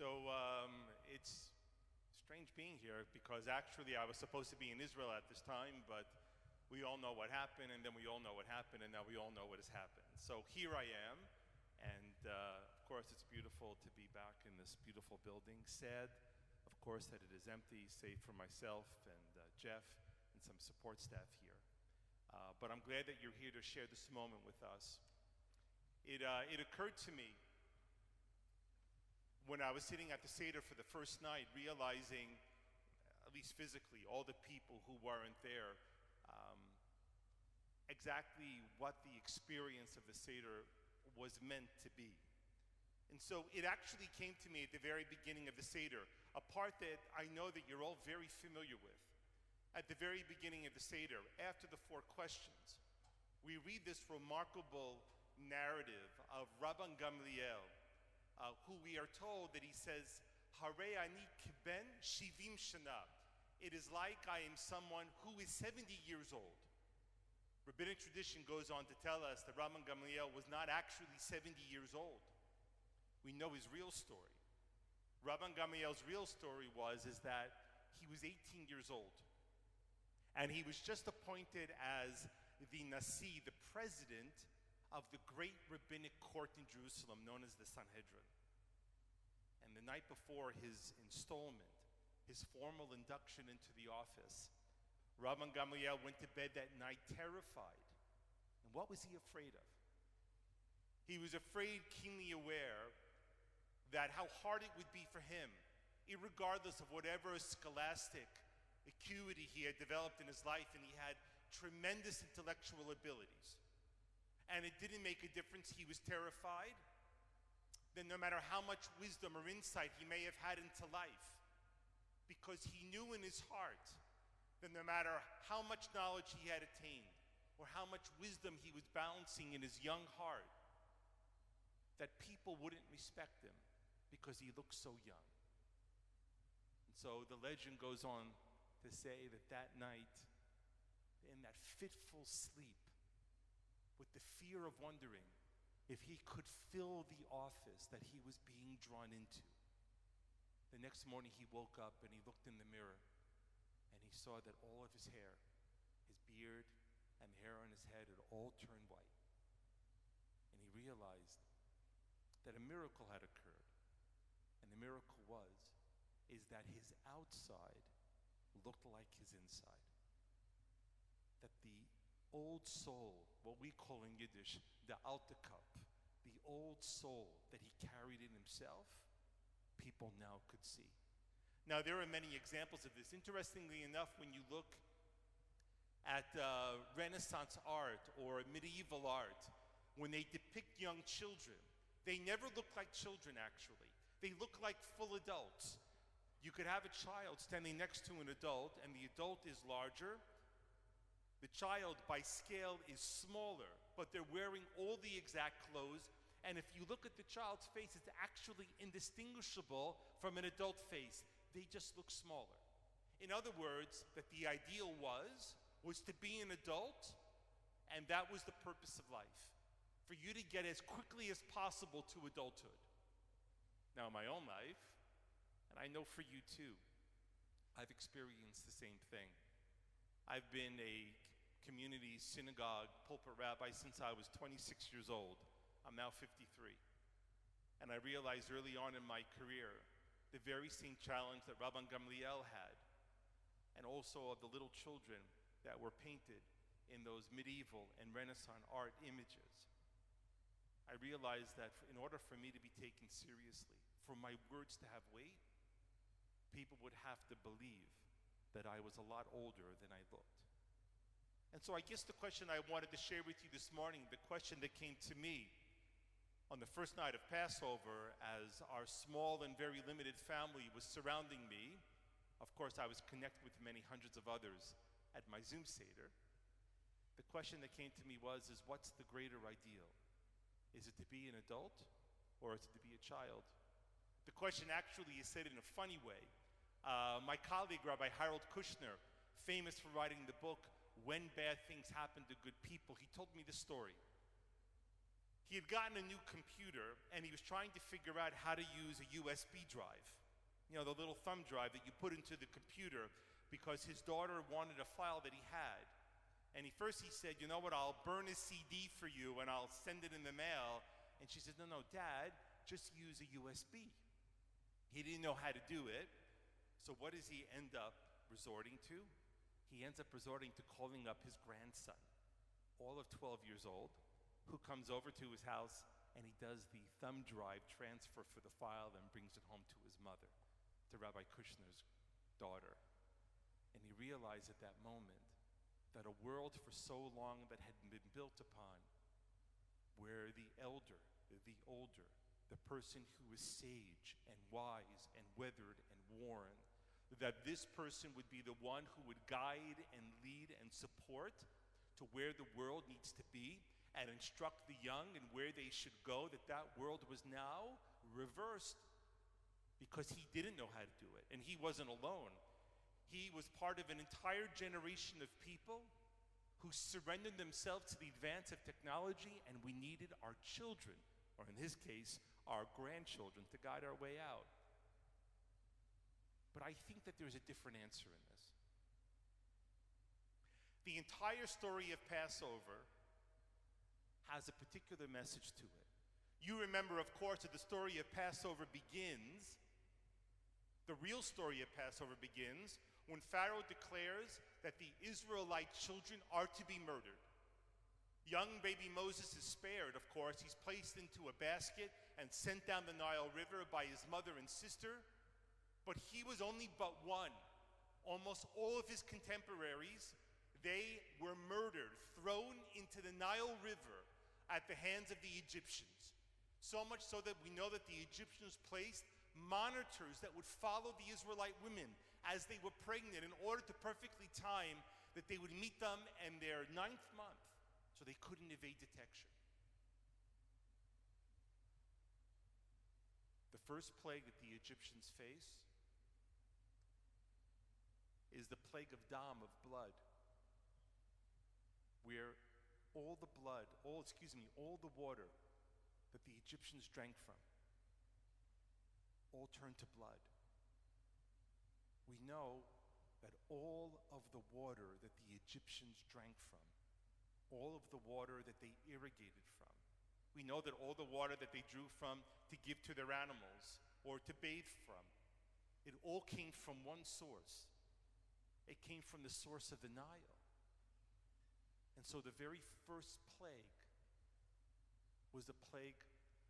So um, it's strange being here because actually I was supposed to be in Israel at this time, but we all know what happened, and then we all know what happened, and now we all know what has happened. So here I am, and uh, of course it's beautiful to be back in this beautiful building. Sad, of course, that it is empty, save for myself and uh, Jeff and some support staff here. Uh, but I'm glad that you're here to share this moment with us. It, uh, it occurred to me when I was sitting at the Seder for the first night, realizing, at least physically, all the people who weren't there, um, exactly what the experience of the Seder was meant to be. And so it actually came to me at the very beginning of the Seder, a part that I know that you're all very familiar with. At the very beginning of the Seder, after the four questions, we read this remarkable narrative of Rabban Gamliel, uh, who we are told that he says, Hare ani kiben shivim shana. It is like I am someone who is 70 years old. Rabbinic tradition goes on to tell us that Rabban Gamliel was not actually 70 years old. We know his real story. Rabban Gamliel's real story was is that he was 18 years old. And he was just appointed as the Nasi, the president of the great rabbinic court in Jerusalem known as the Sanhedrin. And the night before his installment, his formal induction into the office, Rabban Gamliel went to bed that night terrified. And what was he afraid of? He was afraid, keenly aware, that how hard it would be for him, regardless of whatever scholastic acuity he had developed in his life, and he had tremendous intellectual abilities and it didn't make a difference, he was terrified, then no matter how much wisdom or insight he may have had into life, because he knew in his heart that no matter how much knowledge he had attained or how much wisdom he was balancing in his young heart, that people wouldn't respect him because he looked so young. And so the legend goes on to say that that night, in that fitful sleep, with the fear of wondering if he could fill the office that he was being drawn into. The next morning he woke up and he looked in the mirror and he saw that all of his hair, his beard, and hair on his head had all turned white. And he realized that a miracle had occurred. And the miracle was is that his outside looked like his inside. That the old soul, what we call in Yiddish, the alte kop, the old soul that he carried in himself, people now could see. Now, there are many examples of this. Interestingly enough, when you look at uh, Renaissance art or medieval art, when they depict young children, they never look like children, actually. They look like full adults. You could have a child standing next to an adult, and the adult is larger, the child, by scale, is smaller, but they're wearing all the exact clothes. And if you look at the child's face, it's actually indistinguishable from an adult face. They just look smaller. In other words, that the ideal was was to be an adult, and that was the purpose of life. For you to get as quickly as possible to adulthood. Now, in my own life, and I know for you too, I've experienced the same thing. I've been a community synagogue pulpit rabbi since I was 26 years old. I'm now 53. And I realized early on in my career the very same challenge that Rabban Gamliel had, and also of the little children that were painted in those medieval and Renaissance art images. I realized that in order for me to be taken seriously, for my words to have weight, people would have to believe that I was a lot older than I looked. And so I guess the question I wanted to share with you this morning, the question that came to me on the first night of Passover as our small and very limited family was surrounding me, of course, I was connected with many hundreds of others at my Zoom Seder. The question that came to me was, is what's the greater ideal? Is it to be an adult or is it to be a child? The question actually is said in a funny way. Uh, my colleague, Rabbi Harold Kushner, famous for writing the book When Bad Things Happen to Good People, he told me this story. He had gotten a new computer and he was trying to figure out how to use a USB drive. You know, the little thumb drive that you put into the computer because his daughter wanted a file that he had. And he first he said, "You know what? I'll burn a CD for you and I'll send it in the mail." And she said, "No, no, dad, just use a USB." He didn't know how to do it. So what does he end up resorting to? He ends up resorting to calling up his grandson, all of 12 years old, who comes over to his house and he does the thumb drive transfer for the file and brings it home to his mother, to Rabbi Kushner's daughter. And he realized at that moment that a world for so long that had been built upon, where the elder, the older, the person who was sage and wise and weathered and worn, that this person would be the one who would guide and lead and support to where the world needs to be, and instruct the young and where they should go, that that world was now reversed because he didn't know how to do it. And he wasn't alone. He was part of an entire generation of people who surrendered themselves to the advance of technology, and we needed our children, or in his case, our grandchildren, to guide our way out. I think that there's a different answer in this. The entire story of Passover has a particular message to it. You remember, of course, that the story of Passover begins, the real story of Passover begins when Pharaoh declares that the Israelite children are to be murdered. Young baby Moses is spared, of course. He's placed into a basket and sent down the Nile River by his mother and sister. But he was only but one. Almost all of his contemporaries, they were murdered, thrown into the Nile River at the hands of the Egyptians. So much so that we know that the Egyptians placed monitors that would follow the Israelite women as they were pregnant in order to perfectly time that they would meet them in their ninth month so they couldn't evade detection. The first plague that the Egyptians face is the plague of dam, of blood, where all the blood, all, excuse me, all the water that the Egyptians drank from, all turned to blood. We know that all of the water that the Egyptians drank from, all of the water that they irrigated from, we know that all the water that they drew from to give to their animals or to bathe from, it all came from one source. It came from the source of the Nile. And so the very first plague was the plague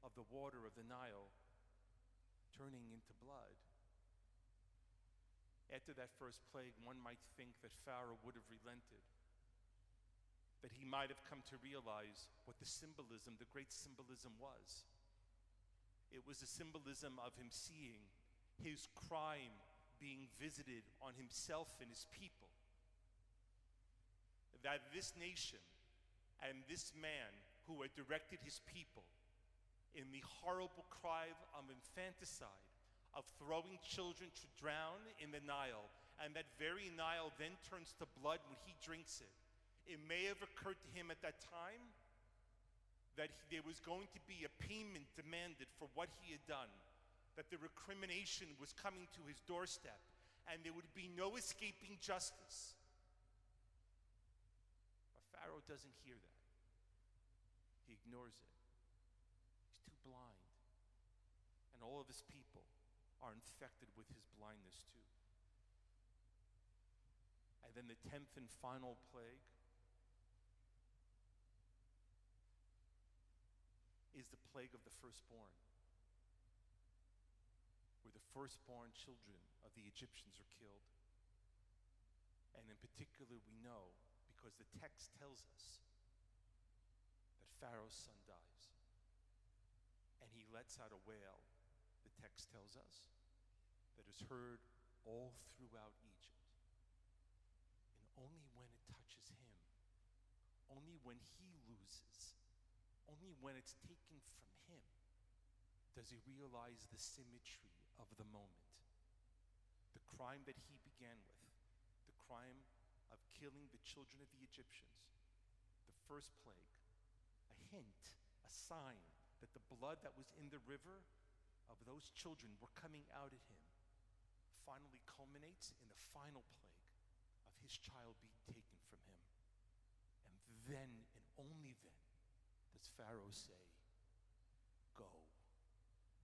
of the water of the Nile turning into blood. After that first plague, one might think that Pharaoh would have relented, that he might have come to realize what the symbolism, the great symbolism was. It was the symbolism of him seeing his crime being visited on himself and his people that this nation and this man who had directed his people in the horrible crime of infanticide, of throwing children to drown in the Nile, and that very Nile then turns to blood when he drinks it. It may have occurred to him at that time that he, there was going to be a payment demanded for what he had done, that the recrimination was coming to his doorstep, and there would be no escaping justice. But Pharaoh doesn't hear that. He ignores it. He's too blind. And all of his people are infected with his blindness too. And then the tenth and final plague is the plague of the firstborn, where the firstborn children of the Egyptians are killed. And in particular, we know because the text tells us that Pharaoh's son dies. And he lets out a wail, the text tells us, that is heard all throughout Egypt. And only when it touches him, only when he loses, only when it's taken from him, does he realize the symmetry of the moment. The crime that he began with, the crime of killing the children of the Egyptians, the first plague, a hint, a sign that the blood that was in the river of those children were coming out at him, finally culminates in the final plague of his child being taken from him. And then, and only then, does Pharaoh say, Go.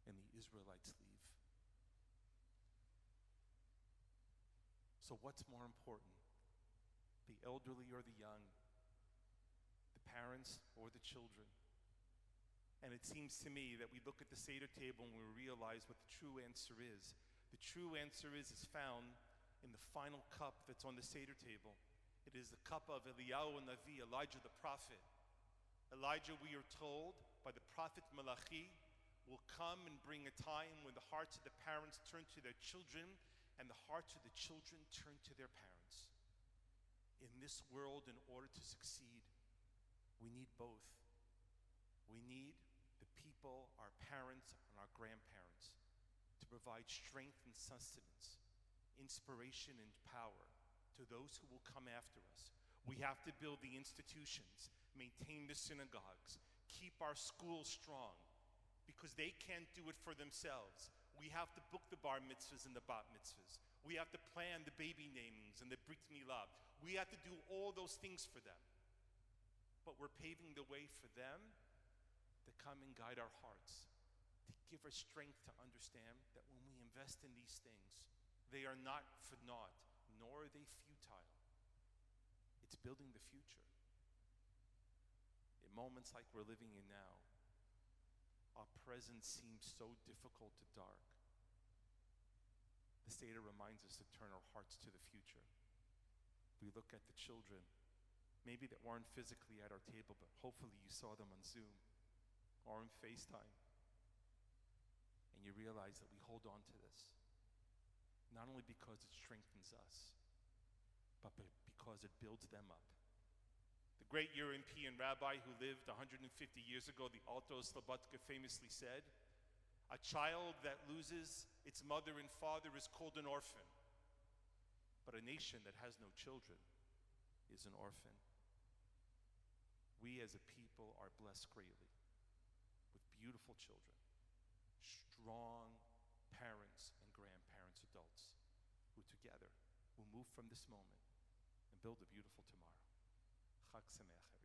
And the Israelites So, what's more important? The elderly or the young? The parents or the children? And it seems to me that we look at the Seder table and we realize what the true answer is. The true answer is, is found in the final cup that's on the Seder table. It is the cup of Eliyahu Navi, Elijah the prophet. Elijah, we are told by the prophet Malachi, will come and bring a time when the hearts of the parents turn to their children and the hearts of the children turn to their parents. In this world, in order to succeed, we need both. We need the people, our parents and our grandparents, to provide strength and sustenance, inspiration and power to those who will come after us. We have to build the institutions, maintain the synagogues, keep our schools strong, because they can't do it for themselves. We have to book the bar mitzvahs and the bat mitzvahs. We have to plan the baby namings and the brit milah. We have to do all those things for them. But we're paving the way for them to come and guide our hearts, to give us strength to understand that when we invest in these things, they are not for naught, nor are they futile. It's building the future. In moments like we're living in now, our present seems so difficult to dark. The Seder reminds us to turn our hearts to the future. We look at the children, maybe that weren't physically at our table, but hopefully you saw them on Zoom or on FaceTime. And you realize that we hold on to this, not only because it strengthens us, but because it builds them up. Great European rabbi who lived 150 years ago, the Alter Slobodka, famously said, A child that loses its mother and father is called an orphan. But a nation that has no children is an orphan. We as a people are blessed greatly with beautiful children, strong parents and grandparents, adults, who together will move from this moment and build a beautiful tomorrow. חג שמח.